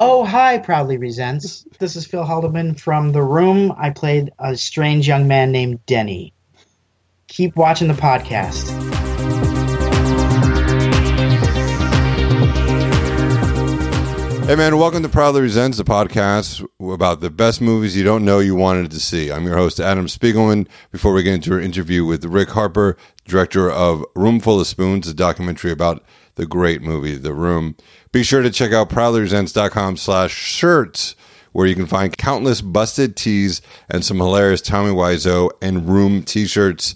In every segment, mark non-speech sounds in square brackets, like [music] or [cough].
Oh, hi, Proudly Resents. This is Phil Haldiman from The Room. I played a strange young man named Denny. Keep watching the podcast. Hey man, welcome to Proudly Resents, the podcast about the best movies you don't know you wanted to see. I'm your host, Adam Spiegelman. Before we get into our interview with Rick Harper, director of Room Full of Spoons, a documentary about the great movie, The Room, be sure to check out proudlyresents.com slash shirts, where you can find countless busted tees and some hilarious Tommy Wiseau and Room t-shirts.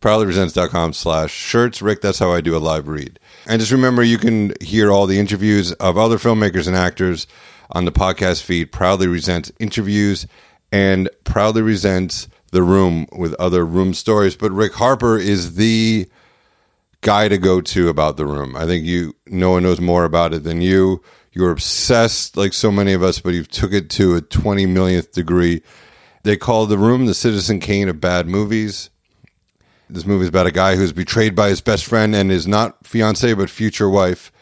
Proudlyresents.com slash shirts. Rick, that's how I do a live read. And just remember, you can hear all the interviews of other filmmakers and actors on the podcast feed. Proudly Resents interviews and Proudly Resents the Room with other room stories. But Rick Harper is the guy to go to about the room. I think you no one knows more about it than you. You're obsessed like so many of us, but you took it to a 20 millionth degree. They call the room the Citizen Kane of bad movies. This movie is about a guy who's betrayed by his best friend and his not fiance but future wife.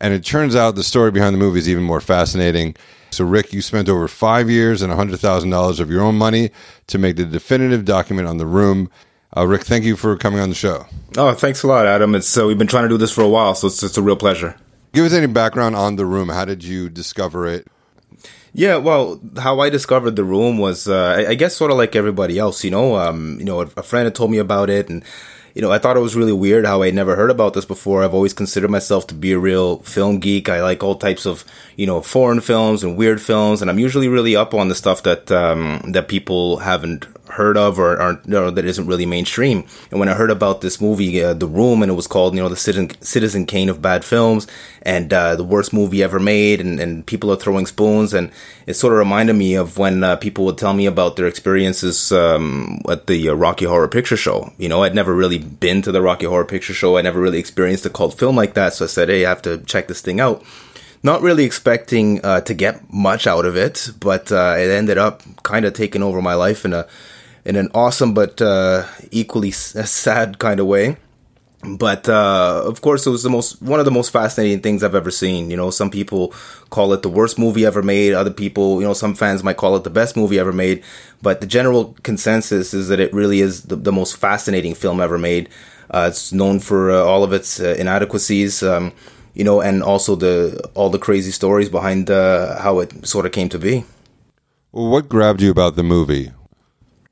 And it turns out the story behind the movie is even more fascinating. So, Rick, you spent over five years and $100,000 of your own money to make the definitive document on the room. Uh, Rick, thank you for coming on the show. Oh, thanks a lot, Adam. It's uh, we've been trying to do this for a while, so it's just a real pleasure. Give us any background on the room. How did you discover it? Yeah, well, how I discovered the room was, uh, I, I, guess, sort of like everybody else. You know, um, you know, a, a friend had told me about it, and you know, I thought it was really weird how I never heard about this before. I've always considered myself to be a real film geek. I like all types of, you know, foreign films and weird films, and I'm usually really up on the stuff that um, that people haven't heard of or, or, or, that isn't really mainstream. And when I heard about this movie, uh, The Room, and it was called, you know, the Citizen, Citizen Kane of bad films and uh, the worst movie ever made, and, and people are throwing spoons, and it sort of reminded me of when uh, people would tell me about their experiences um, at the uh, Rocky Horror Picture Show. You know, I'd never really been to the Rocky Horror Picture Show. I never really experienced a cult film like that, so I said, hey, I have to check this thing out not really expecting uh, to get much out of it, but uh, it ended up kind of taking over my life in a in an awesome but uh, equally [laughs] sad kind of way. But uh, of course, it was the most one of the most fascinating things I've ever seen. You know, some people call it the worst movie ever made. Other people, you know, some fans might call it the best movie ever made. But the general consensus is that it really is the, the most fascinating film ever made. Uh, it's known for uh, all of its uh, inadequacies. Um, you know, and also the all the crazy stories behind uh, how it sort of came to be. What grabbed you about the movie?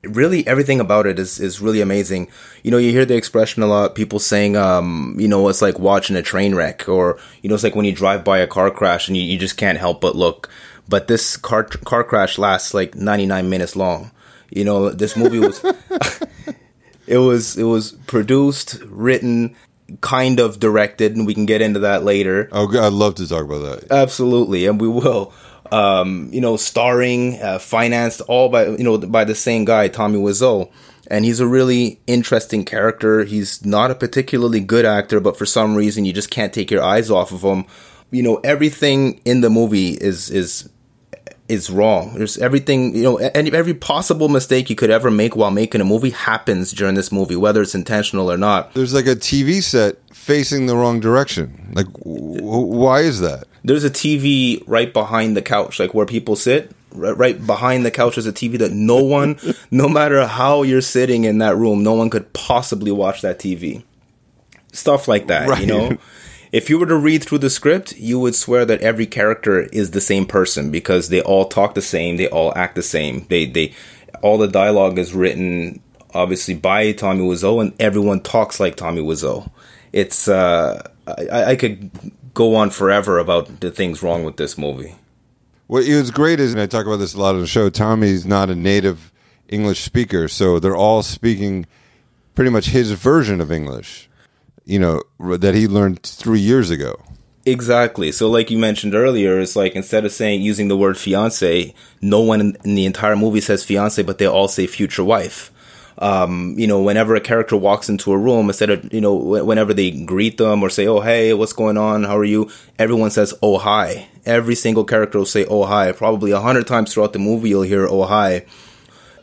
Really everything about it is, is really amazing. You know, you hear the expression a lot, people saying, um, you know, it's like watching a train wreck or, you know, it's like when you drive by a car crash and you, you just can't help but look. But this car, car crash lasts like 99 minutes long. You know, this movie was, [laughs] it was, it was produced, written, kind of directed, and we can get into that later. Oh, I'd love to talk about that. Absolutely, and we will um, you know, starring, uh, financed all by you know by the same guy, Tommy Wiseau. And he's a really interesting character. He's not a particularly good actor, but for some reason you just can't take your eyes off of him. You know, everything in the movie is is is wrong. There's everything, you know, any, every possible mistake you could ever make while making a movie happens during this movie, whether it's intentional or not. There's like a TV set facing the wrong direction. Like, w- why is that? There's a TV right behind the couch, like where people sit. Right behind the couch is a TV that no [laughs] one, no matter how you're sitting in that room, no one could possibly watch that TV. Stuff like that, right. you know? [laughs] if you were to read through the script, you would swear that every character is the same person because they all talk the same, they all act the same. They they all the dialogue is written obviously by Tommy Wiseau and everyone talks like Tommy Wiseau. It's uh I, I could go on forever about the things wrong with this movie. What was great is, and I talk about this a lot on the show, Tommy's not a native English speaker, so they're all speaking pretty much his version of English you know, that he learned three years ago. Exactly. So, like you mentioned earlier, it's like instead of saying using the word fiance, no one in the entire movie says fiance, but they all say future wife. Um, you know, whenever a character walks into a room, instead of, you know, whenever they greet them or say, oh, hey, what's going on? How are you? Everyone says, oh, hi. Every single character will say, oh, hi. Probably a hundred times throughout the movie, you'll hear, oh, hi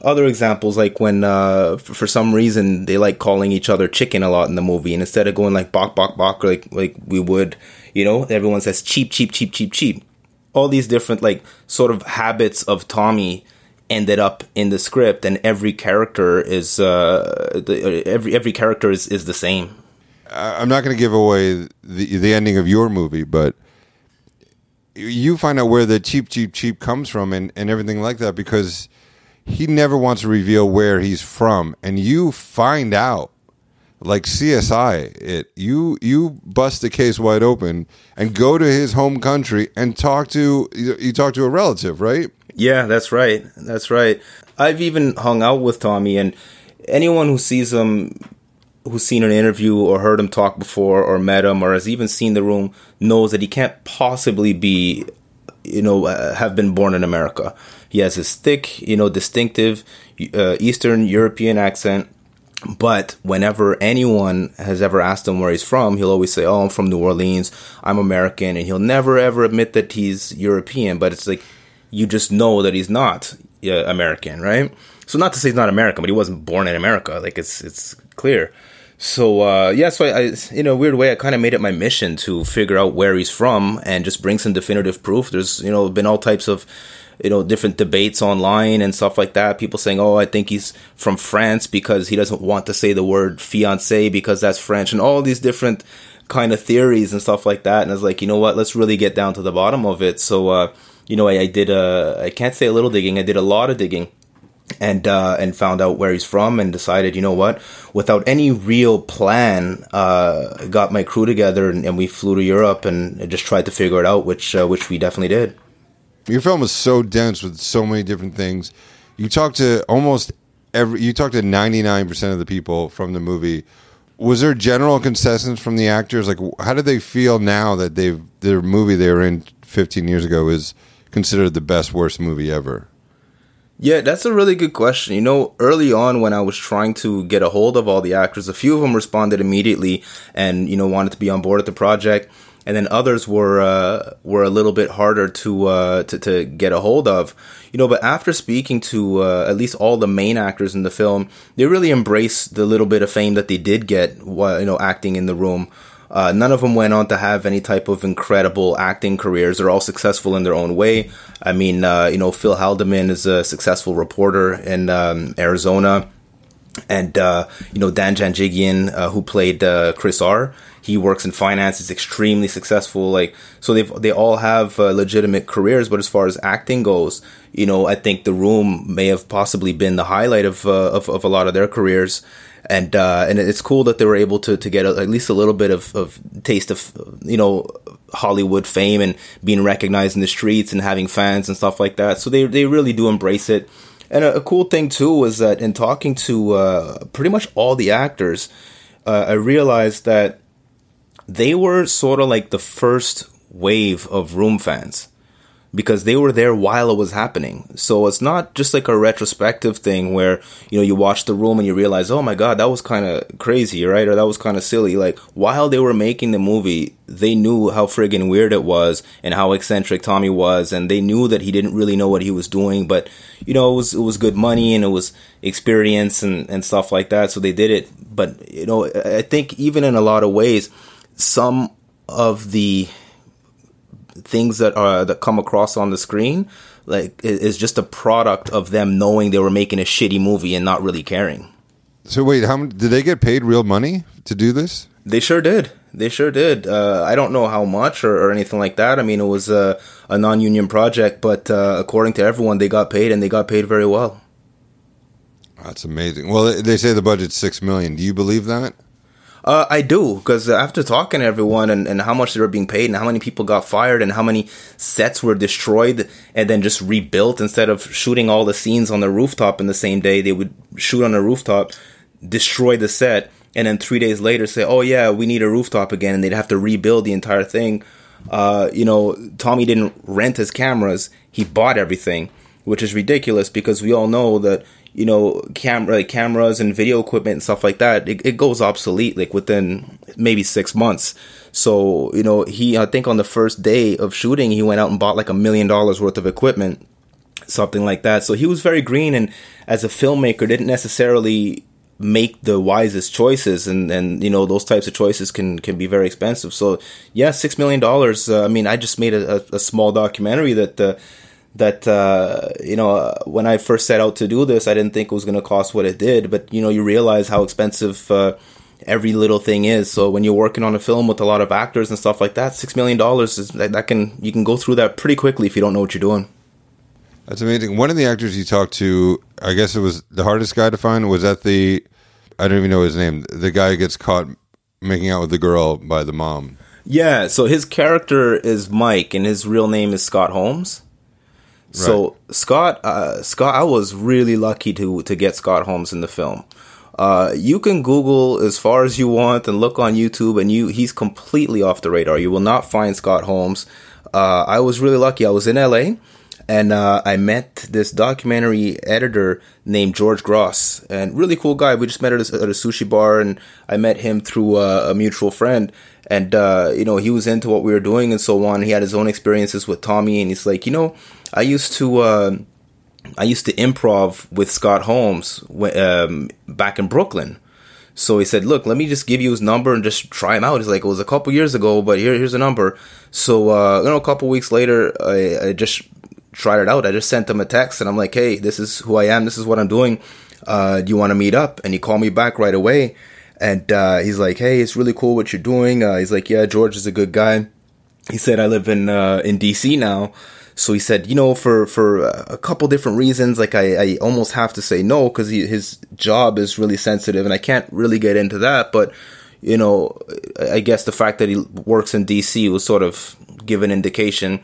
other examples like when uh, for, some reason they like calling each other chicken a lot in the movie and instead of going like bok bok bok like like we would you know everyone says cheap cheap cheap cheap cheap all these different like sort of habits of Tommy ended up in the script, and every character is uh, the, every every character is is the same. I'm not going to give away the the ending of your movie, but you find out where the cheap, cheap, cheap comes from, and and everything like that, because he never wants to reveal where he's from, and you find out like CSI it you you bust the case wide open and go to his home country and talk to you, you talk to a relative right Yeah, that's right. That's right. I've even hung out with Tommy, and anyone who sees him, who's seen an interview or heard him talk before, or met him, or has even seen the room, knows that he can't possibly be, you know, uh, have been born in America. He has his thick, you know, distinctive uh, Eastern European accent. But whenever anyone has ever asked him where he's from, he'll always say, "Oh, I'm from New Orleans. I'm American," and he'll never ever admit that he's European. But it's like you just know that he's not uh, American, right? So not to say he's not American, but he wasn't born in America. Like it's it's clear. So uh, yeah, so I, I in a weird way, I kind of made it my mission to figure out where he's from and just bring some definitive proof. There's you know been all types of you know different debates online and stuff like that. People saying, "Oh, I think he's from France because he doesn't want to say the word fiance because that's French," and all these different kind of theories and stuff like that. And I was like, you know what? Let's really get down to the bottom of it. So uh, you know, I, I did a I can't say a little digging. I did a lot of digging and uh, and found out where he's from and decided, you know what, without any real plan, uh, got my crew together and, and we flew to Europe and just tried to figure it out, which uh, which we definitely did. your film is so dense with so many different things you talk to almost every you talk to 99% of the people from the movie was there general consensus from the actors like how do they feel now that they've their movie they were in 15 years ago is considered the best worst movie ever Yeah, that's a really good question. You know, early on when I was trying to get a hold of all the actors, a few of them responded immediately and you know wanted to be on board at the project, and then others were uh, were a little bit harder to uh, to to get a hold of. You know, but after speaking to uh, at least all the main actors in the film, they really embraced the little bit of fame that they did get while you know acting in the room. Uh, none of them went on to have any type of incredible acting careers. They're all successful in their own way. I mean, uh, you know, Phil Haldiman is a successful reporter in um, Arizona. And, uh, you know, Dan Janjigian, uh, who played uh, Chris R., he works in finance, is extremely successful. Like, so they they all have uh, legitimate careers, but as far as acting goes, you know, I think The Room may have possibly been the highlight of, uh, of, of a lot of their careers and uh, and it's cool that they were able to to get a, at least a little bit of, of taste of you know Hollywood fame and being recognized in the streets and having fans and stuff like that. So they they really do embrace it. And a, a cool thing too was that in talking to uh, pretty much all the actors, uh, I realized that they were sort of like the first wave of Room fans because they were there while it was happening. So it's not just like a retrospective thing where, you know, you watch the room and you realize, oh my God, that was kind of crazy, right? Or that was kind of silly. Like while they were making the movie, they knew how friggin' weird it was and how eccentric Tommy was. And they knew that he didn't really know what he was doing, but, you know, it was, it was good money and it was experience and, and stuff like that. So they did it. But, you know, I think even in a lot of ways, some of the things that are that come across on the screen like is just a product of them knowing they were making a shitty movie and not really caring. So wait, how did they get paid real money to do this? They sure did. They sure did. Uh, I don't know how much or, or, anything like that. I mean, it was a, a non-union project, but uh, according to everyone, they got paid and they got paid very well. That's amazing. Well, they say the budget's six million. Do you believe that? Uh, I do because after talking to everyone and, and how much they were being paid and how many people got fired and how many sets were destroyed and then just rebuilt instead of shooting all the scenes on the rooftop in the same day, they would shoot on the rooftop, destroy the set, and then three days later say, "Oh yeah, we need a rooftop again," and they'd have to rebuild the entire thing. Uh, you know, Tommy didn't rent his cameras; he bought everything, which is ridiculous because we all know that you know, camera like cameras and video equipment and stuff like that, it, it goes obsolete like within maybe six months. So, you know, he I think on the first day of shooting, he went out and bought like a million dollars worth of equipment, something like that. So he was very green and as a filmmaker didn't necessarily make the wisest choices and and you know those types of choices can can be very expensive so yeah six million dollars uh, i mean i just made a, a, a small documentary that uh, that uh, you know uh, when i first set out to do this i didn't think it was going to cost what it did but you know you realize how expensive uh, every little thing is so when you're working on a film with a lot of actors and stuff like that six million dollars is that, that can you can go through that pretty quickly if you don't know what you're doing That's amazing. One of the actors you talked to, I guess it was the hardest guy to find. Was that the? I don't even know his name. The guy gets caught making out with the girl by the mom. Yeah, so his character is Mike, and his real name is Scott Holmes. So Scott, uh, Scott, I was really lucky to to get Scott Holmes in the film. Uh, you can Google as far as you want and look on YouTube, and you he's completely off the radar. You will not find Scott Holmes. Uh, I was really lucky. I was in LA, and uh, I met this documentary editor named George Gross, and really cool guy. We just met at a, at a sushi bar, and I met him through uh, a mutual friend. And uh, you know, he was into what we were doing and so on. He had his own experiences with Tommy, and he's like, you know, I used to. Uh, I used to improv with Scott Holmes um, back in Brooklyn. So he said, "Look, let me just give you his number and just try him out." He's like, "It was a couple years ago, but here, here's a number." So uh, you know, a couple weeks later, I, I just tried it out. I just sent him a text, and I'm like, "Hey, this is who I am. This is what I'm doing. Uh, do you want to meet up?" And he called me back right away, and uh, he's like, "Hey, it's really cool what you're doing." Uh, he's like, "Yeah, George is a good guy." He said, "I live in uh, in DC now." So he said, you know, for for a couple different reasons, like I, I almost have to say no because his job is really sensitive, and I can't really get into that. But you know, I guess the fact that he works in DC was sort of give an indication.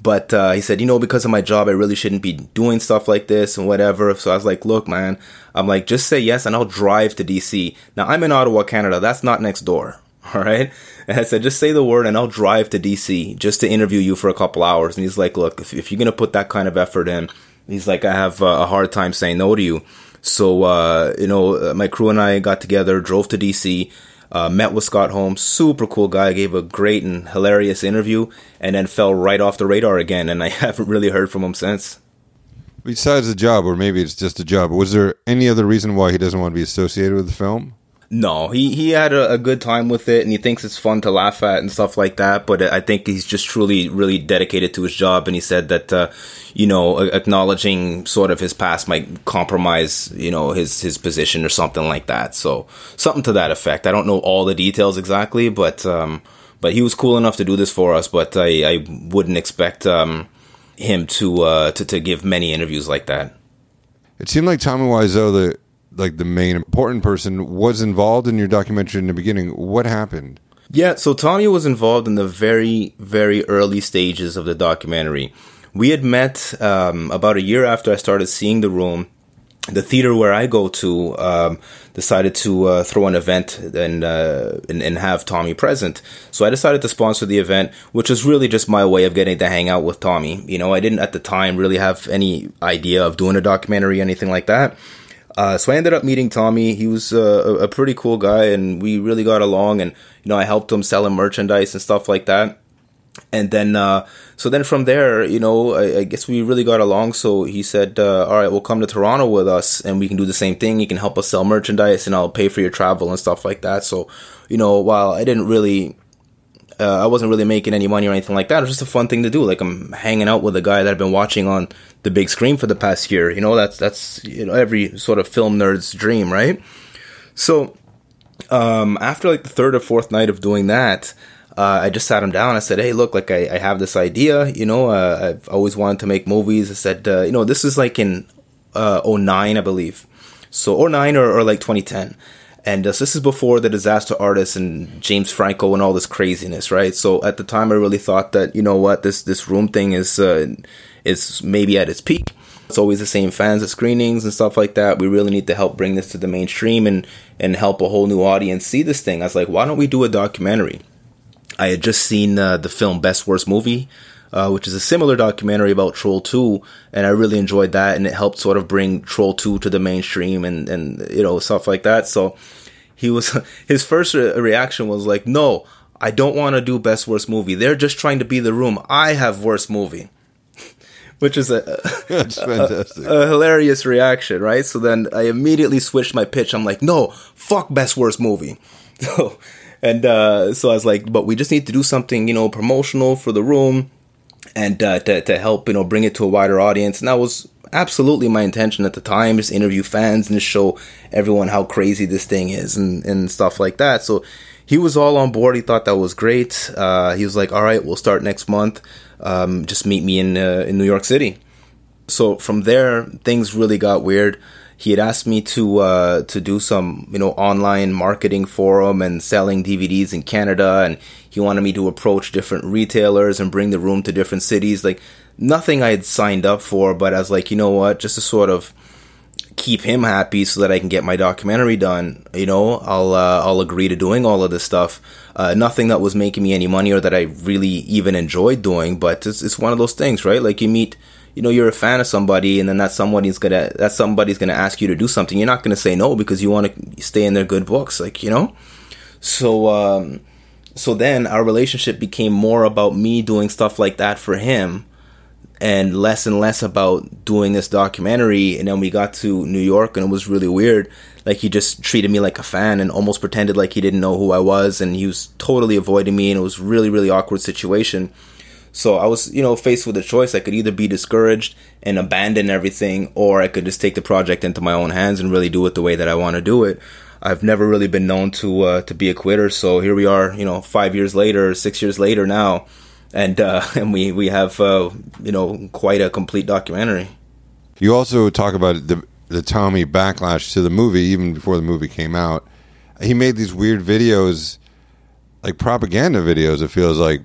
But uh, he said, you know, because of my job, I really shouldn't be doing stuff like this and whatever. So I was like, look, man, I'm like, just say yes, and I'll drive to DC. Now I'm in Ottawa, Canada. That's not next door. [laughs] All right. And I said, just say the word and I'll drive to DC just to interview you for a couple hours. And he's like, look, if, if you're going to put that kind of effort in, he's like, I have uh, a hard time saying no to you. So, uh, you know, my crew and I got together, drove to DC, uh, met with Scott Holmes, super cool guy, gave a great and hilarious interview, and then fell right off the radar again. And I [laughs] haven't really heard from him since. Besides the job, or maybe it's just a job, was there any other reason why he doesn't want to be associated with the film? No, he, he had a, a, good time with it and he thinks it's fun to laugh at and stuff like that. But I think he's just truly, really dedicated to his job. And he said that, uh, you know, acknowledging sort of his past might compromise, you know, his, his position or something like that. So something to that effect. I don't know all the details exactly, but, um, but he was cool enough to do this for us. But I, I wouldn't expect, um, him to, uh, to, to give many interviews like that. It seemed like Tommy Wiseau, the, like the main important person was involved in your documentary in the beginning. What happened? Yeah, so Tommy was involved in the very, very early stages of the documentary. We had met um, about a year after I started seeing the room. The theater where I go to um, decided to uh, throw an event and, uh, and, and have Tommy present. So I decided to sponsor the event, which was really just my way of getting to hang out with Tommy. You know, I didn't at the time really have any idea of doing a documentary, anything like that. Uh, so I ended up meeting Tommy. He was uh, a pretty cool guy, and we really got along. And you know, I helped him selling merchandise and stuff like that. And then, uh, so then from there, you know, I, I, guess we really got along. So he said, uh, "All right, we'll come to Toronto with us, and we can do the same thing. You can help us sell merchandise, and I'll pay for your travel and stuff like that." So, you know, while I didn't really uh, I wasn't really making any money or anything like that. It was just a fun thing to do. Like I'm hanging out with a guy that I've been watching on the big screen for the past year. You know, that's that's you know every sort of film nerd's dream, right? So um, after like the third or fourth night of doing that, uh, I just sat him down. I said, "Hey, look, like I, I have this idea. You know, uh, I've always wanted to make movies." I said, uh, "You know, this is like in uh, 09, I believe, so 09 or, or like 2010." And uh, this is before the disaster artist and James Franco and all this craziness, right? So at the time, I really thought that you know what this this room thing is uh, is maybe at its peak. It's always the same fans at screenings and stuff like that. We really need to help bring this to the mainstream and and help a whole new audience see this thing. I was like, why don't we do a documentary? I had just seen uh, the film Best Worst Movie, uh, which is a similar documentary about Troll 2, and I really enjoyed that, and it helped sort of bring Troll 2 to the mainstream and, and you know, stuff like that. So he was, [laughs] his first re- reaction was like, no, I don't want to do Best Worst Movie. They're just trying to be the room. I have Worst Movie. [laughs] which is a, [laughs] fantastic. a hilarious reaction, right? So then I immediately switched my pitch. I'm like, no, fuck best worst movie. So, and uh, so I was like, but we just need to do something, you know, promotional for the room, and uh, to to help, you know, bring it to a wider audience. And that was absolutely my intention at the time, just interview fans and show everyone how crazy this thing is and and stuff like that. So he was all on board. He thought that was great. Uh, he was like, all right, we'll start next month. Um, just meet me in uh, in New York City so from there things really got weird he had asked me to uh, to do some you know online marketing for him and selling DVDs in Canada and he wanted me to approach different retailers and bring the room to different cities. Like nothing I had signed up for but I was like you know what? Just to sort of keep him happy so that I can get my documentary done you know I'll uh, I'll agree to doing all of this stuff. Uh, nothing that was making me any money or that I really even enjoyed doing but it's, it's one of those things right? Like you meet you know you're a fan of somebody and then that somebody's gonna that somebody's gonna ask you to do something. You're not gonna say no because you want to stay in their good books like you know? So um so then our relationship became more about me doing stuff like that for him and less and less about doing this documentary. And then we got to New York and it was really weird. Like he just treated me like a fan and almost pretended like he didn't know who I was and he was totally avoiding me and it was really really awkward situation so I was, you know, faced with a choice. I could either be discouraged and abandon everything, or I could just take the project into my own hands and really do it the way that I want to do it. I've never really been known to uh, to be a quitter, so here we are, you know, five years later, six years later now, and uh, [laughs] and we we have uh, you know quite a complete documentary. You also talk about the the Tommy backlash to the movie even before the movie came out. He made these weird videos, like propaganda videos. It feels like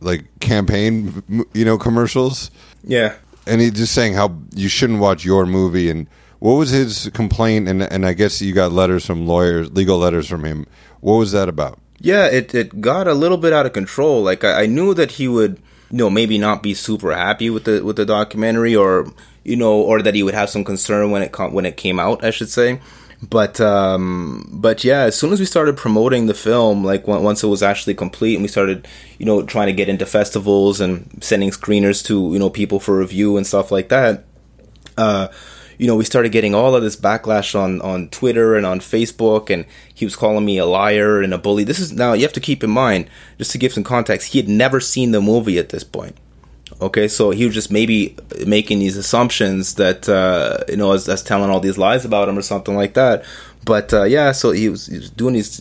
like campaign, you know, commercials. Yeah, and he just saying how you shouldn't watch your movie and what was his complaint? And and I guess you got letters from lawyers legal letters from him. What was that about? Yeah it it got a little bit out of control. Like I, I knew that he would you know maybe not be super happy with the with the documentary or you know or that he would have some concern when it com- when it came out I should say but um but yeah as soon as we started promoting the film like once it was actually complete and we started you know trying to get into festivals and sending screeners to you know people for review and stuff like that uh you know we started getting all of this backlash on on twitter and on facebook and he was calling me a liar and a bully. This is now you have to keep in mind just to give some context he had never seen the movie at this point Okay, so he was just maybe making these assumptions that uh, you know, as, as telling all these lies about him or something like that. But uh, yeah, so he was, he was doing these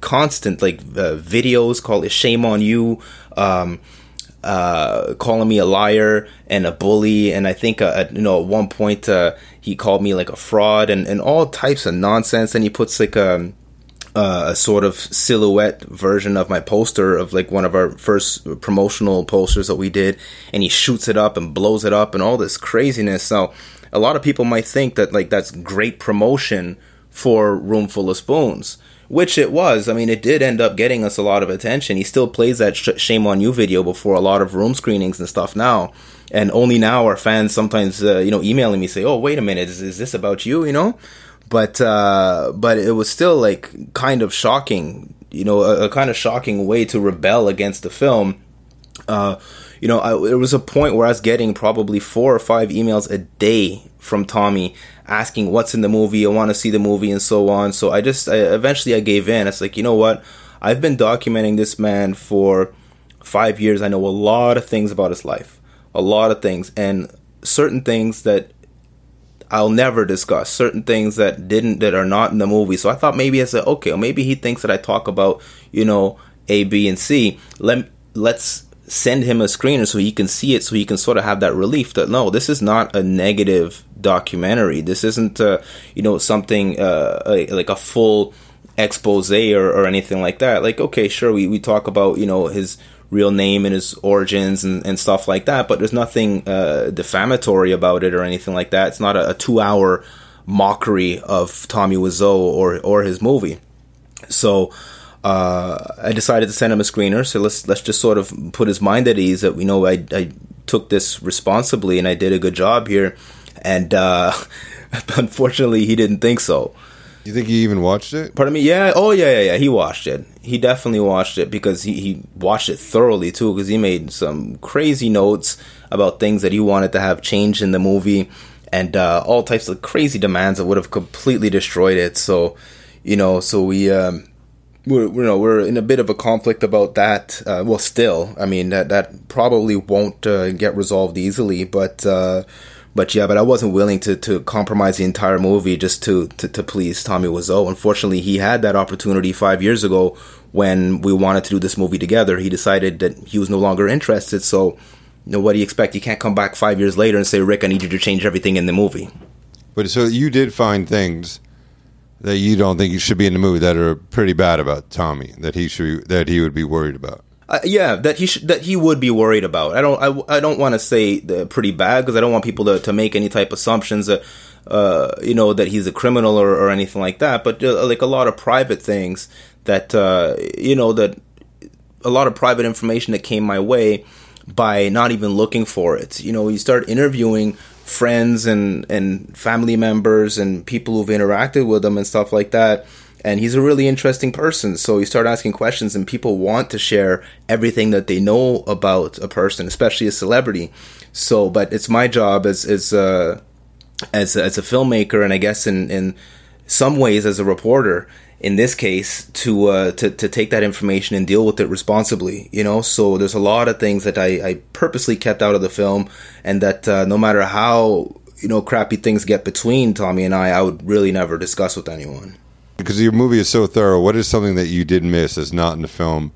constant like uh, videos called "Shame on You," um, uh, calling me a liar and a bully, and I think uh, you know at one point uh, he called me like a fraud and, and all types of nonsense. And he puts like um, uh, a sort of silhouette version of my poster of like one of our first promotional posters that we did, and he shoots it up and blows it up and all this craziness. So a lot of people might think that like that's great promotion for Room Full of Spoons, which it was. I mean, it did end up getting us a lot of attention. He still plays that sh- "Shame on You" video before a lot of room screenings and stuff now. And only now are fans sometimes, uh, you know, emailing me say, "Oh, wait a minute, is, is this about you?" You know, but uh, but it was still like kind of shocking, you know, a, a kind of shocking way to rebel against the film. Uh, you know, I, there was a point where I was getting probably four or five emails a day from Tommy asking what's in the movie, I want to see the movie, and so on. So I just I, eventually I gave in. It's like you know what, I've been documenting this man for five years. I know a lot of things about his life, a lot of things, and certain things that I'll never discuss certain things that didn't that are not in the movie. So I thought maybe I said, okay, maybe he thinks that I talk about you know A, B, and C. Let let's send him a screener so he can see it, so he can sort of have that relief that no, this is not a negative documentary. This isn't uh, you know something uh, like a full expose or, or anything like that. Like okay, sure, we we talk about you know his real name and his origins and, and stuff like that. But there's nothing uh, defamatory about it or anything like that. It's not a, a two hour mockery of Tommy Wiseau or or his movie. So uh, I decided to send him a screener. So let's let's just sort of put his mind at ease that we know I, I took this responsibly and I did a good job here. And uh, [laughs] unfortunately, he didn't think so. You think he even watched it? Pardon me? Yeah. Oh, yeah, yeah, yeah. He watched it. He definitely watched it because he, he watched it thoroughly too. Because he made some crazy notes about things that he wanted to have changed in the movie, and uh, all types of crazy demands that would have completely destroyed it. So, you know, so we. Um, we're you know we're in a bit of a conflict about that. Uh, well, still, I mean that that probably won't uh, get resolved easily, but uh, but yeah, but I wasn't willing to, to compromise the entire movie just to, to, to please Tommy Wiseau. Unfortunately, he had that opportunity five years ago when we wanted to do this movie together. He decided that he was no longer interested. So, you know, what do you expect? You can't come back five years later and say, Rick, I need you to change everything in the movie. But so you did find things that you don't think should be in the movie that are pretty bad about Tommy that he should that he would be worried about. Uh, yeah, that he that he would be worried about. I don't I, I don't want to say pretty bad because I don't want people to, to make any type of assumptions that uh, you know that he's a criminal or, or anything like that. But uh, like a lot of private things that uh, you know that a lot of private information that came my way by not even looking for it. You know, you start interviewing friends and and family members and people who've interacted with them and stuff like that and he's a really interesting person. So you start asking questions, and people want to share everything that they know about a person, especially a celebrity. So, but it's my job as as a as as a filmmaker, and I guess in in some ways as a reporter. In this case, to uh, to to take that information and deal with it responsibly, you know. So there's a lot of things that I, I purposely kept out of the film, and that uh, no matter how you know crappy things get between Tommy and I, I would really never discuss with anyone because your movie is so thorough, what is something that you did miss that's not in the film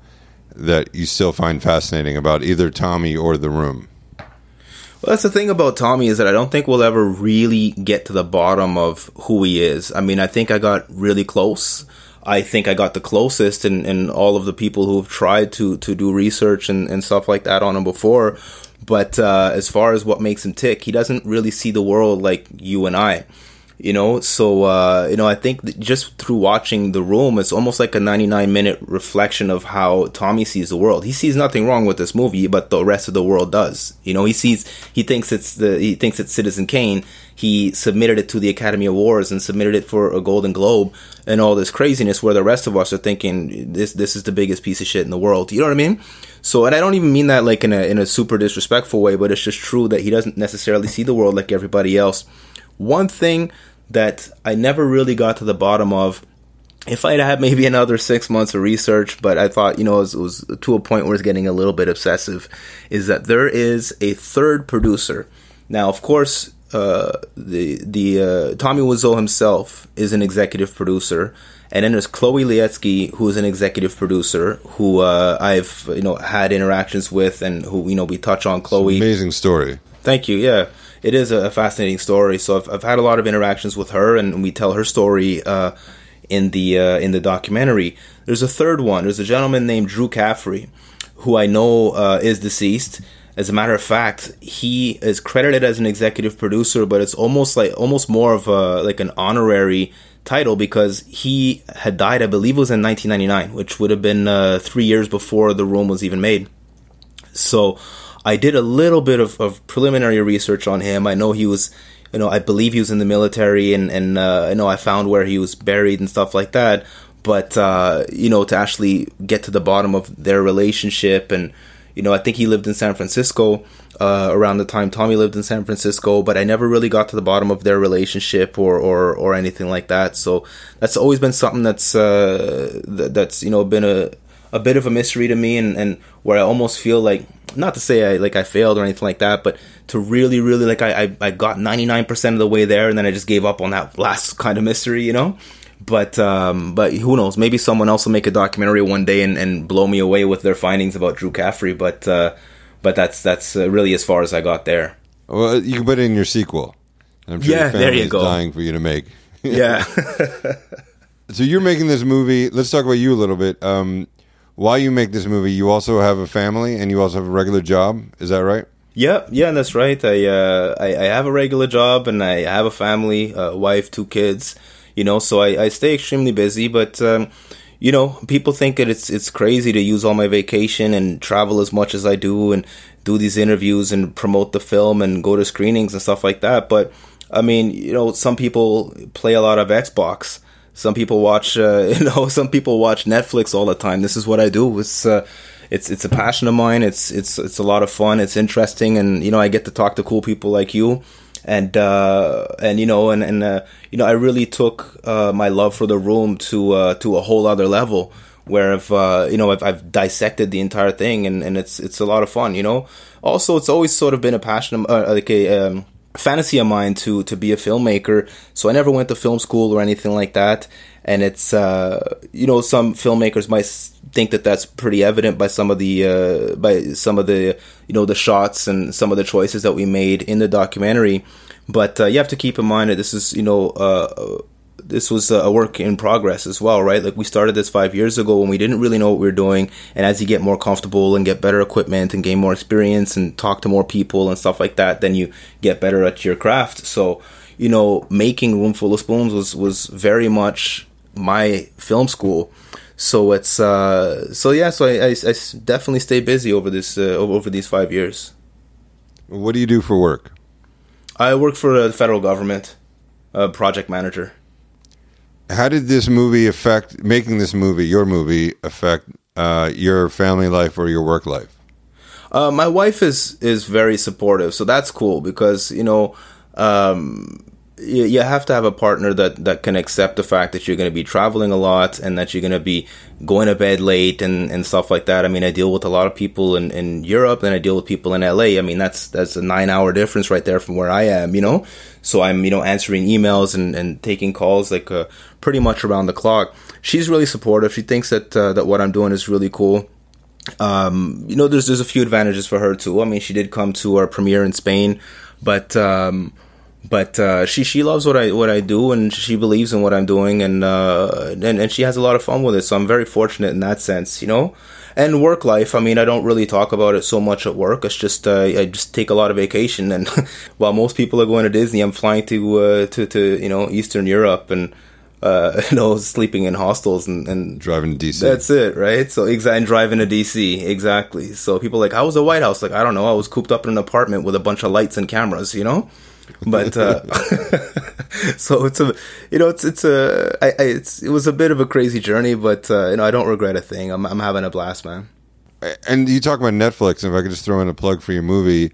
that you still find fascinating about either Tommy or The Room? Well, that's the thing about Tommy is that I don't think we'll ever really get to the bottom of who he is. I mean, I think I got really close. I think I got the closest in, in all of the people who have tried to, to do research and, and stuff like that on him before. But uh, as far as what makes him tick, he doesn't really see the world like you and I you know? So uh, you know i think just through watching the room it's almost like a 99 minute reflection of how tommy sees the world. He sees nothing wrong with this movie but the rest of the world does. You know he sees he thinks it's the he thinks it's citizen kane. He submitted it to the academy awards and submitted it for a golden globe and all this craziness where the rest of us are thinking this this is the biggest piece of shit in the world. You know what i mean? So, and I don't even mean that like in a in a super disrespectful way, but it's just true that he doesn't necessarily see the world like everybody else. One thing that I never really got to the bottom of. If I'd had maybe another six months of research, but I thought, you know, it was, it was to a point where it's getting a little bit obsessive, is that there is a third producer. Now, of course, uh, the the uh, Tommy Wiseau himself is an executive producer, and then there's Chloe Lietzke, who is an executive producer, who uh, I've you know had interactions with, and who you know we touch on. Chloe, amazing story. Thank you. Yeah, it is a fascinating story. So I've, I've had a lot of interactions with her, and we tell her story uh, in the uh, in the documentary. There's a third one. There's a gentleman named Drew Caffrey, who I know uh, is deceased. As a matter of fact, he is credited as an executive producer, but it's almost like almost more of a like an honorary title because he had died. I believe it was in 1999, which would have been uh, three years before the room was even made. So I did a little bit of, of preliminary research on him. I know he was, you know, I believe he was in the military, and and uh, I know I found where he was buried and stuff like that. But uh, you know, to actually get to the bottom of their relationship, and you know, I think he lived in San Francisco uh, around the time Tommy lived in San Francisco, but I never really got to the bottom of their relationship or or, or anything like that. So that's always been something that's uh, th- that's you know been a a bit of a mystery to me, and, and where I almost feel like not to say I like I failed or anything like that, but to really, really like I I, I got ninety nine percent of the way there, and then I just gave up on that last [laughs] kind of mystery, you know. But um, but who knows? Maybe someone else will make a documentary one day and, and blow me away with their findings about Drew Caffrey. But uh, but that's that's uh, really as far as I got there. Well, you can put it in your sequel. I'm sure yeah, there you go. Dying for you to make. yeah. [laughs] [laughs] so you're making this movie. Let's talk about you a little bit. Um, while you make this movie, you also have a family and you also have a regular job. Is that right? Yeah, yeah, that's right. I, uh, I, I have a regular job and I have a family, a wife, two kids. You know, so I, I stay extremely busy. But um, you know, people think that it's it's crazy to use all my vacation and travel as much as I do and do these interviews and promote the film and go to screenings and stuff like that. But I mean, you know, some people play a lot of Xbox Some people watch, uh, [laughs] you know, some people watch Netflix all the time. This is what I do. It's, uh, it's, it's a passion of mine. It's, it's, it's a lot of fun. It's interesting. And, you know, I get to talk to cool people like you. And, uh, and, you know, and, and, uh, you know, I really took, uh, my love for the room to, uh, to a whole other level where I've, uh, you know, I've, I've dissected the entire thing and, and it's, it's a lot of fun, you know? Also, it's always sort of been a passion, uh, like a, um, fantasy of mine to to be a filmmaker. So I never went to film school or anything like that. And it's uh, you know some filmmakers might think that that's pretty evident by some of the uh, by some of the you know the shots and some of the choices that we made in the documentary. But uh, you have to keep in mind that this is you know uh, this was a work in progress as well, right? Like we started this five years ago when we didn't really know what we were doing. And as you get more comfortable and get better equipment and gain more experience and talk to more people and stuff like that, then you get better at your craft. So, you know, making Room Full of Spoons was, was very much my film school. So it's, uh, so yeah, so I, I, I definitely stay busy over this, uh, over these five years. What do you do for work? I work for the federal government, a project manager how did this movie affect making this movie, your movie, affect uh, your family life or your work life? Uh, my wife is is very supportive, so that's cool because you know um, you, you have to have a partner that, that can accept the fact that you're going to be traveling a lot and that you're going to be going to bed late and, and stuff like that. I mean, I deal with a lot of people in, in Europe and I deal with people in LA. I mean, that's, that's a nine hour difference right there from where I am, you know? So I'm, you know, answering emails and, and taking calls like uh, pretty much around the clock. She's really supportive. She thinks that, uh, that what I'm doing is really cool. Um, you know, there's, there's a few advantages for her too. I mean, she did come to our premiere in Spain, but, um, but uh, she she loves what I what I do and she believes in what I'm doing and uh, and and she has a lot of fun with it. So I'm very fortunate in that sense, you know. And work life, I mean, I don't really talk about it so much at work. It's just uh, I just take a lot of vacation, and [laughs] while most people are going to Disney, I'm flying to uh, to to you know Eastern Europe and uh, [laughs] you know, sleeping in hostels and, and driving to DC. That's it, right? So exactly, driving to DC, exactly. So people like, how was the White House? Like, I don't know. I was cooped up in an apartment with a bunch of lights and cameras, you know [laughs] but uh, [laughs] so it's a you know it's it's a I, I, it's it was a bit of a crazy journey, but uh, you know I don't regret a thing. I'm I'm having a blast, man. And you talk about Netflix. If I could just throw in a plug for your movie,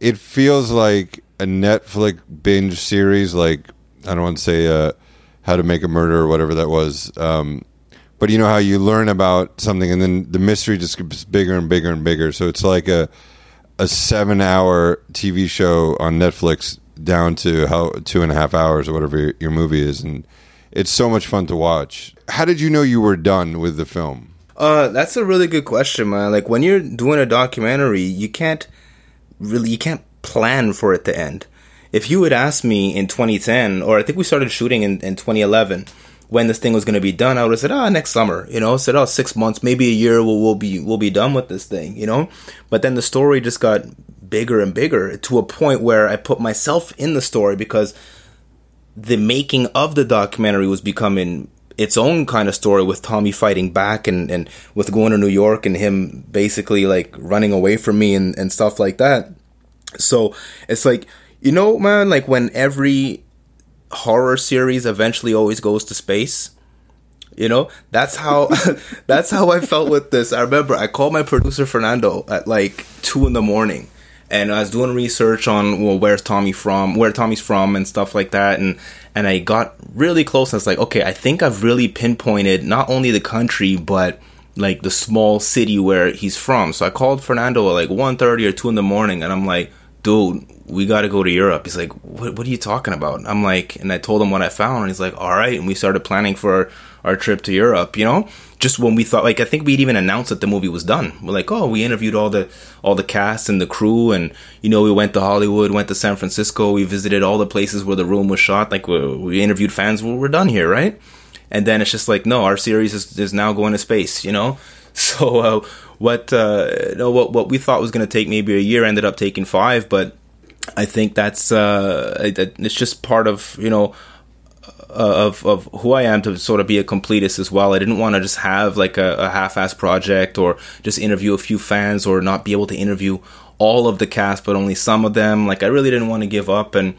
it feels like a Netflix binge series. Like I don't want to say uh, How to Make a Murder or whatever that was. Um, but you know how you learn about something and then the mystery just gets bigger and bigger and bigger. So it's like a a seven hour TV show on Netflix down to how two and a half hours or whatever your, movie is, and it's so much fun to watch. How did you know you were done with the film? Uh, that's a really good question, man. Like when you're doing a documentary, you can't really you can't plan for it to end. If you had asked me in 2010, or I think we started shooting in, in 2011, when this thing was going to be done, I would have said, ah, oh, next summer, you know, said, oh, six months, maybe a year, we'll, we'll be, we'll be done with this thing, you know? But then the story just got bigger and bigger to a point where I put myself in the story because the making of the documentary was becoming its own kind of story with Tommy fighting back and, and with going to New York and him basically like running away from me and, and stuff like that. So it's like, you know, man, like when every horror series eventually always goes to space. You know, that's how [laughs] that's how I felt with this. I remember I called my producer Fernando at like two in the morning and I was doing research on well where's Tommy from, where Tommy's from, and stuff like that, and and I got really close. And I was like, okay, I think I've really pinpointed not only the country but like the small city where he's from. So I called Fernando at like 1.30 or two in the morning, and I'm like, dude, we got to go to Europe. He's like, what, what are you talking about? I'm like, and I told him what I found, and he's like, all right, and we started planning for our trip to Europe. You know, just when we thought like I think we'd even announced that the movie was done. We're like, oh, we interviewed all the all the cast and the crew, and you know, we went to Hollywood, went to San Francisco, we visited all the places where the room was shot. Like we, we interviewed fans. Well, we're done here, right? And then it's just like, no, our series is, is now going to space. You know, [laughs] so uh, what uh, you know, what what we thought was going to take maybe a year ended up taking five, but I think that's uh, it's just part of you know Uh, of of who I am to sort of be a completist as well. I didn't want to just have like a, a half-ass project or just interview a few fans or not be able to interview all of the cast, but only some of them. Like I really didn't want to give up and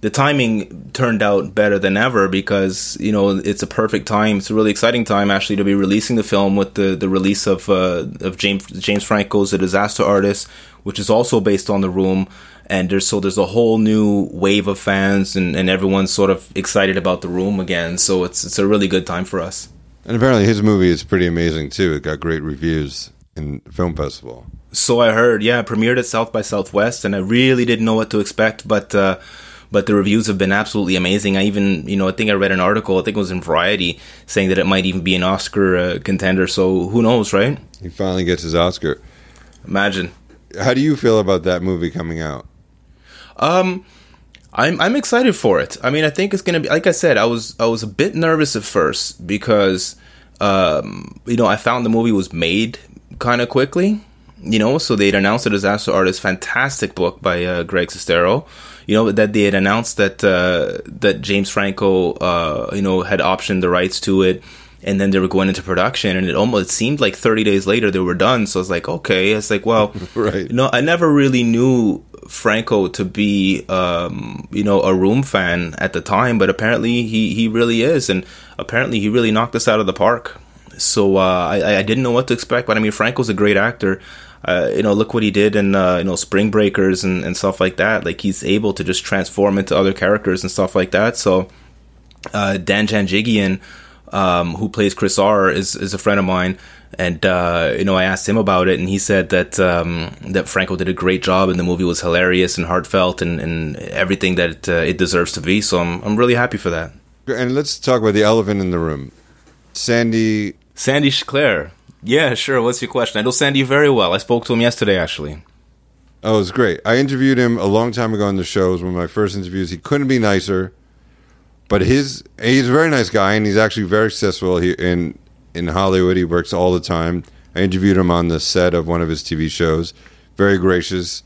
the timing turned out better than ever because you know it's a perfect time. It's a really exciting time actually to be releasing the film with the the release of uh, of James James Franco's The Disaster Artist, which is also based on The Room. And there's so there's a whole new wave of fans, and, and everyone's sort of excited about The Room again. So it's it's a really good time for us. And apparently, his movie is pretty amazing too. It got great reviews in film festival. So I heard, yeah, premiered at South by Southwest, and I really didn't know what to expect, but. Uh, but the reviews have been absolutely amazing. I even, you know, I think I read an article, I think it was in Variety, saying that it might even be an Oscar uh, contender. So who knows, right? He finally gets his Oscar. Imagine. How do you feel about that movie coming out? Um, I'm I'm excited for it. I mean, I think it's gonna be like I said. I was I was a bit nervous at first because, um, you know, I found the movie was made kind of quickly. You know, so they'd announced the Disaster Artist, fantastic book by uh, Greg Sestero you know that they had announced that uh, that James Franco, uh, you know, had optioned the rights to it, and then they were going into production, and it almost it seemed like 30 days later they were done. So I was like, okay, it's like, well, [laughs] right. You know, I never really knew Franco to be, um, you know, a Room fan at the time, but apparently he he really is, and apparently he really knocked us out of the park. So uh, I, I didn't know what to expect, but I mean, Franco's a great actor uh, you know, look what he did in uh, you know Spring Breakers and, and stuff like that. Like he's able to just transform into other characters and stuff like that. So uh, Dan Janjigian, um, who plays Chris R, is is a friend of mine, and uh, you know I asked him about it, and he said that um, that Franco did a great job, and the movie was hilarious and heartfelt, and, and everything that it, uh, it deserves to be. So I'm I'm really happy for that. And let's talk about the elephant in the room, Sandy. Sandy Schklair. Yeah, sure. What's your question? I know Sandy very well. I spoke to him yesterday, actually. Oh, it was great. I interviewed him a long time ago on the show. It was one of my first interviews. He couldn't be nicer. But his he's a very nice guy, and he's actually very successful he, in in Hollywood. He works all the time. I interviewed him on the set of one of his TV shows. Very gracious.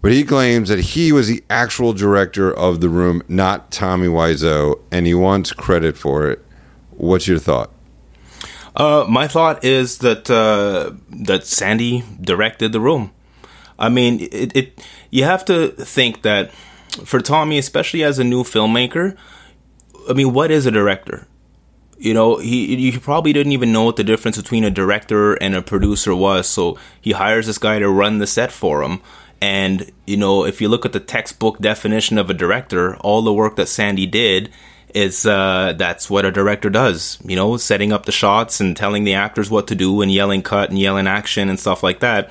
But he claims that he was the actual director of The Room, not Tommy Wiseau, and he wants credit for it. What's your thought? Uh, my thought is that uh, that Sandy directed the room. I mean, it, it. You have to think that for Tommy, especially as a new filmmaker, I mean, what is a director? You know, he he probably didn't even know what the difference between a director and a producer was. So he hires this guy to run the set for him. And you know, if you look at the textbook definition of a director, all the work that Sandy did is uh, that's what a director does. You know, setting up the shots and telling the actors what to do and yelling cut and yelling action and stuff like that.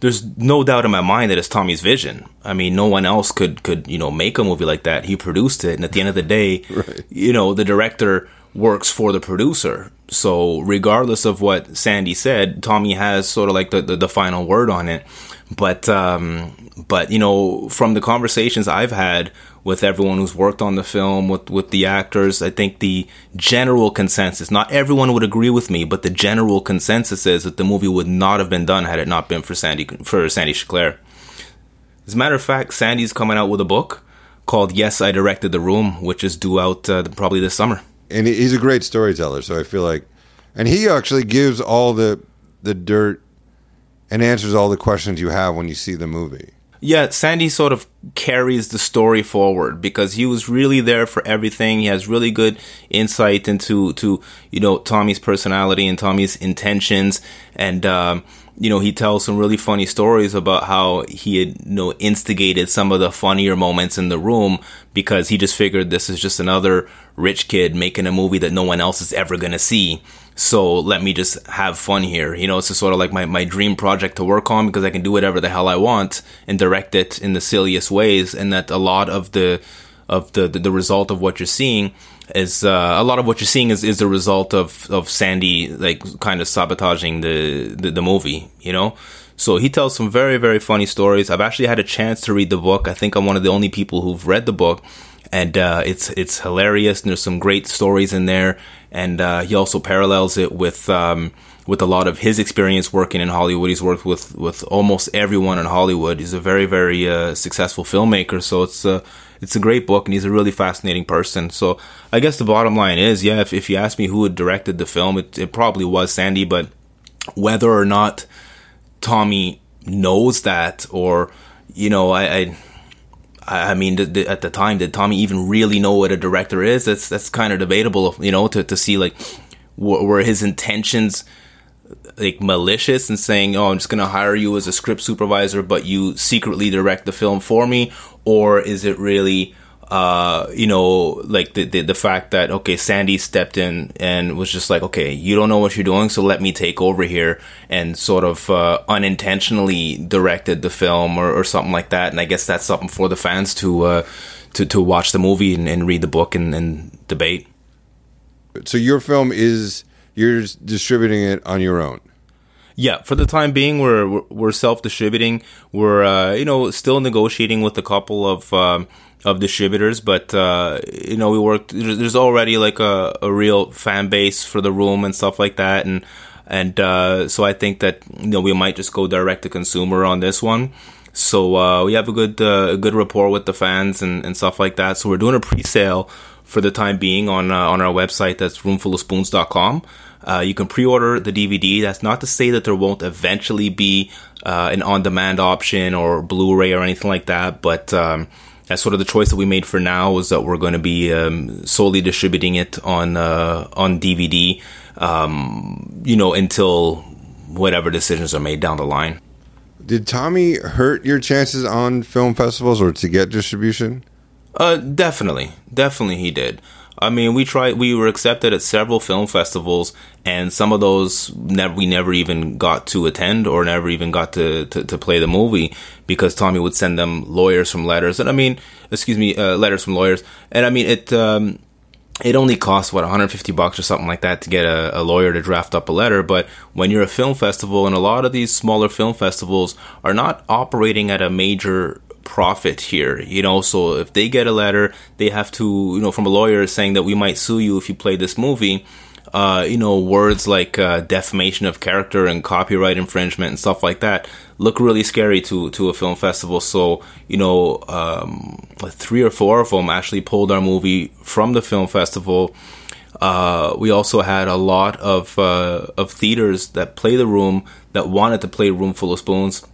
There's no doubt in my mind that it's Tommy's vision. I mean, no one else could could you know make a movie like that. He produced it, and at the end of the day, [laughs] right. you know, the director works for the producer. So regardless of what Sandy said, Tommy has sort of like the, the, the final word on it. But um, but you know, from the conversations I've had with everyone who's worked on the film, with with the actors, I think the general consensus, not everyone would agree with me, but the general consensus is that the movie would not have been done had it not been for Sandy for Sandy Schklair. As a matter of fact, Sandy's coming out with a book called "Yes, I Directed the Room," which is due out uh, probably this summer. And he's a great storyteller, so I feel like, and he actually gives all the the dirt and answers all the questions you have when you see the movie. Yeah, Sandy sort of carries the story forward because he was really there for everything. He has really good insight into to you know Tommy's personality and Tommy's intentions, and um, you know he tells some really funny stories about how he had you know instigated some of the funnier moments in the room because he just figured this is just another rich kid making a movie that no one else is ever gonna see so let me just have fun here. You know, it's just sort of like my, my dream project to work on because I can do whatever the hell I want and direct it in the silliest ways. And that a lot of the of the, the, the result of what you're seeing is uh, a lot of what you're seeing is, is the result of, of Sandy like kind of sabotaging the, the, the movie, you know? So he tells some very, very funny stories. I've actually had a chance to read the book. I think I'm one of the only people who've read the book and uh, it's it's hilarious. And there's some great stories in there, and uh, he also parallels it with um, with a lot of his experience working in Hollywood. He's worked with with almost everyone in Hollywood. He's a very very uh, successful filmmaker. So it's a it's a great book, and he's a really fascinating person. So I guess the bottom line is, yeah, if if you ask me who had directed the film, it, it probably was Sandy, but whether or not Tommy knows that or you know I, I I mean, at the time, did Tommy even really know what a director is? That's that's kind of debatable, you know, to, to see like were his intentions like malicious and saying, "Oh, I'm just going to hire you as a script supervisor, but you secretly direct the film for me," or is it really uh, you know, like the, the, the fact that okay, Sandy stepped in and was just like, okay, you don't know what you're doing, so let me take over here, and sort of uh, unintentionally directed the film or, or, something like that. And I guess that's something for the fans to uh, to to watch the movie and, and read the book and, and debate. So your film is you're distributing it on your own. Yeah, for the time being, we're we're self distributing. We're uh, you know still negotiating with a couple of um, of distributors, but uh, you know we worked. There's already like a, a real fan base for the room and stuff like that, and and uh, so I think that you know we might just go direct to consumer on this one. So uh, we have a good uh, a good rapport with the fans and, and stuff like that. So we're doing a pre-sale for the time being on uh, on our website. That's roomfullofspoons.com. Uh, you can pre-order the DVD. That's not to say that there won't eventually be uh, an on-demand option or Blu-ray or anything like that, but um, that's sort of the choice that we made for now is that we're going to be um, solely distributing it on uh, on DVD, um, you know, until whatever decisions are made down the line. Did Tommy hurt your chances on film festivals or to get distribution? Uh, definitely, definitely he did. I mean, we tried. We were accepted at several film festivals, and some of those we never even got to attend or never even got to, to, to play the movie because Tommy would send them lawyers from letters, and I mean, excuse me, uh, letters from lawyers, and I mean it. Um, it only costs what 150 bucks or something like that to get a, a, lawyer to draft up a letter but when you're a film festival and a lot of these smaller film festivals are not operating at a major profit here, you know. So if they get a letter, they have to, you know, from a lawyer saying that we might sue you if you play this movie. Uh, you know, words like uh, defamation of character and copyright infringement and stuff like that look really scary to to a film festival. So, you know, um, three or four of them actually pulled our movie from the film festival. Uh, we also had a lot of uh, of theaters that play the room that wanted to play Room Full of Spoons,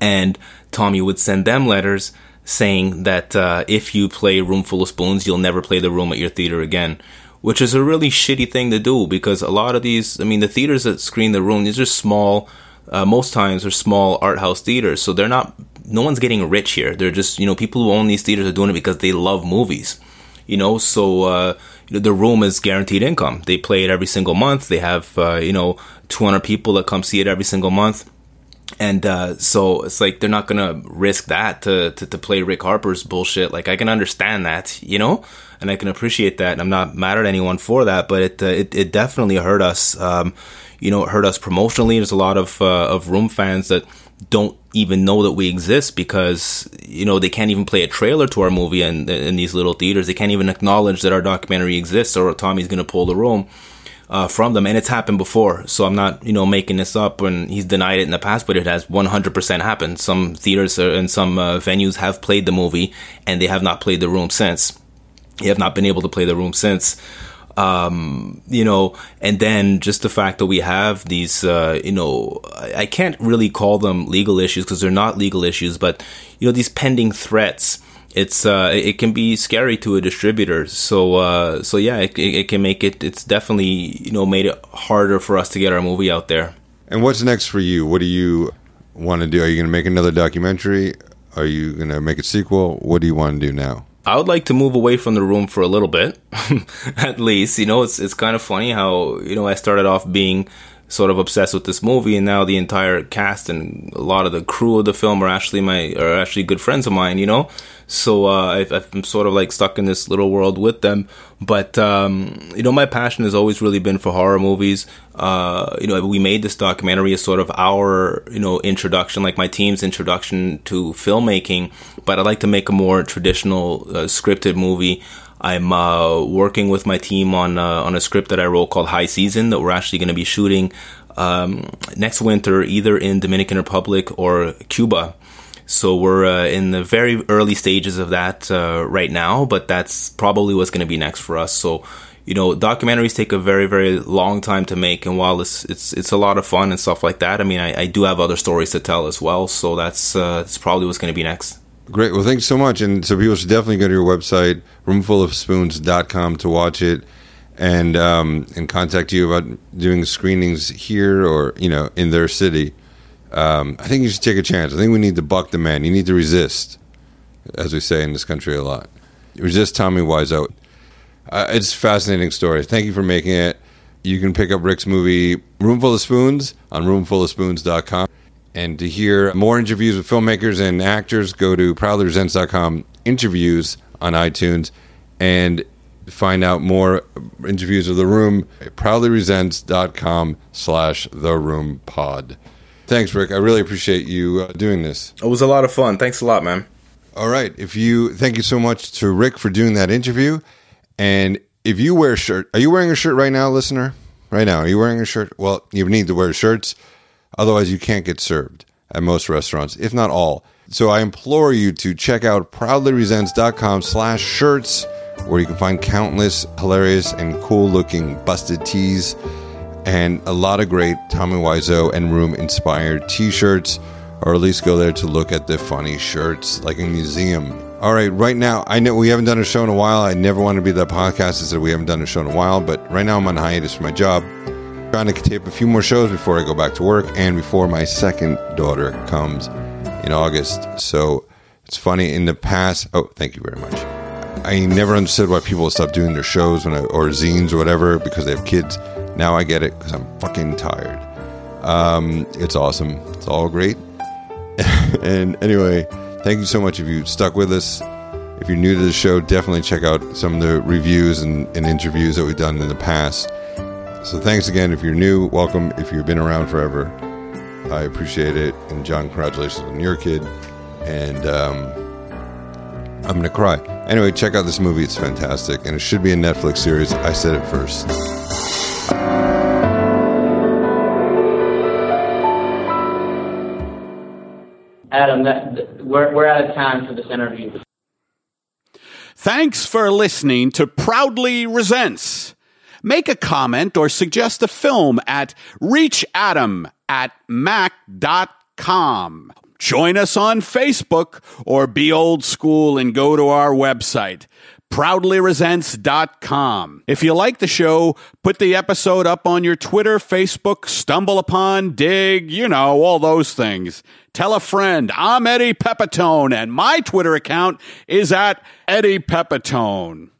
and Tommy would send them letters saying that uh, if you play Room Full of Spoons, you'll never play the room at your theater again. Which is a really shitty thing to do because a lot of these, I mean, the theaters that screen the room, these are small, uh, most times are small art house theaters. So they're not, no one's getting rich here. They're just, you know, people who own these theaters are doing it because they love movies. You know, so uh, the room is guaranteed income. They play it every single month. They have, uh, you know, 200 people that come see it every single month and uh, so it's like they're not gonna risk that to, to, to play Rick Harper's bullshit. Like I can understand that, you know, and I can appreciate that. And I'm not mad at anyone for that, but it uh, it, it definitely hurt us. Um, you know, it hurt us promotionally. There's a lot of uh, of room fans that don't even know that we exist because you know they can't even play a trailer to our movie in in these little theaters. They can't even acknowledge that our documentary exists or Tommy's gonna pull the room uh, from them, and it's happened before. So I'm not, you know, making this up. And he's denied it in the past, but it has 100% happened. Some theaters and some uh, venues have played the movie, and they have not played the room since. They have not been able to play the room since. Um, you know, and then just the fact that we have these, uh, you know, I can't really call them legal issues because they're not legal issues, but you know, these pending threats it's uh, it can be scary to a distributor. So uh, so yeah, it, it can make it. It's definitely you know made it harder for us to get our movie out there. And what's next for you? What do you want to do? Are you going to make another documentary? Are you going to make a sequel? What do you want to do now? I would like to move away from the room for a little bit, [laughs] at least. You know, it's it's kind of funny how you know I started off being sort of obsessed with this movie, and now the entire cast and a lot of the crew of the film are actually my are actually good friends of mine. You know, so uh, i am sort of like stuck in this little world with them. But um, you know, my passion has always really been for horror movies. Uh, you know, we made this documentary as sort of our you know introduction, like my team's introduction to filmmaking. But I'd like to make a more traditional uh, scripted movie. I'm uh, working with my team on uh, on a script that I wrote called High Season that we're actually going to be shooting um, next winter, either in Dominican Republic or Cuba. So we're uh, in the very early stages of that uh, right now, but that's probably what's going to be next for us. So you know, documentaries take a very, very long time to make, and while it's it's it's a lot of fun and stuff like that, I mean, I, I do have other stories to tell as well. So that's uh, that's probably what's going to be next. Great. Well, thanks so much. And so people should definitely go to your website, roomfullofspoons.com, to watch it and um, and contact you about doing screenings here or you know in their city. Um, I think you should take a chance. I think we need to buck the man. You need to resist, as we say in this country a lot. Resist Tommy Wiseau. Uh, it's a fascinating story. Thank you for making it. You can pick up Rick's movie Room Full of Spoons on roomfullofspoons.com. And to hear more interviews with filmmakers and actors, go to proudlyresents.com interviews on iTunes and find out more interviews of The Room, proudlyresents.com slash The Room Pod. Thanks, Rick. I really appreciate you uh, doing this. It was a lot of fun. Thanks a lot, man. All right. If you thank you so much to Rick for doing that interview. And if you wear a shirt, are you wearing a shirt right now, listener? Right now, are you wearing a shirt? Well, you need to wear shirts. Otherwise, you can't get served at most restaurants, if not all. So I implore you to check out proudlyresents.com slash shirts, where you can find countless hilarious and cool looking busted tees and a lot of great Tommy Wiseau and Room inspired t shirts, or at least go there to look at the funny shirts like a museum. All right, right now, I know we haven't done a show in a while. I never want to be that podcast that said we haven't done a show in a while, but right now I'm on hiatus for my job trying to tape a few more shows before I go back to work and before my second daughter comes in August. So it's funny in the past. Oh, thank you very much. I never understood why people stop doing their shows when I, or zines or whatever because they have kids. Now I get it because I'm fucking tired. Um, it's awesome. It's all great. [laughs] and anyway, thank you so much if you stuck with us. If you're new to the show, definitely check out some of the reviews and, and interviews that we've done in the past. So thanks again. If you're new, welcome. If you've been around forever, I appreciate it. And John, congratulations on your kid. And um, I'm going to cry. Anyway, check out this movie. It's fantastic. And it should be a Netflix series. I said it first. Adam, that, we're, we're out of time for this interview. Thanks for listening to Proudly Resents. Make a comment or suggest a film at reachadam at mac.com. Join us on Facebook or be old school and go to our website, proudlyresents.com. If you like the show, put the episode up on your Twitter, Facebook, stumble upon, Digg, you know, all those things. Tell a friend, I'm Eddie Pepitone, and my Twitter account is at Eddie Pepitone.